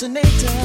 fascinator.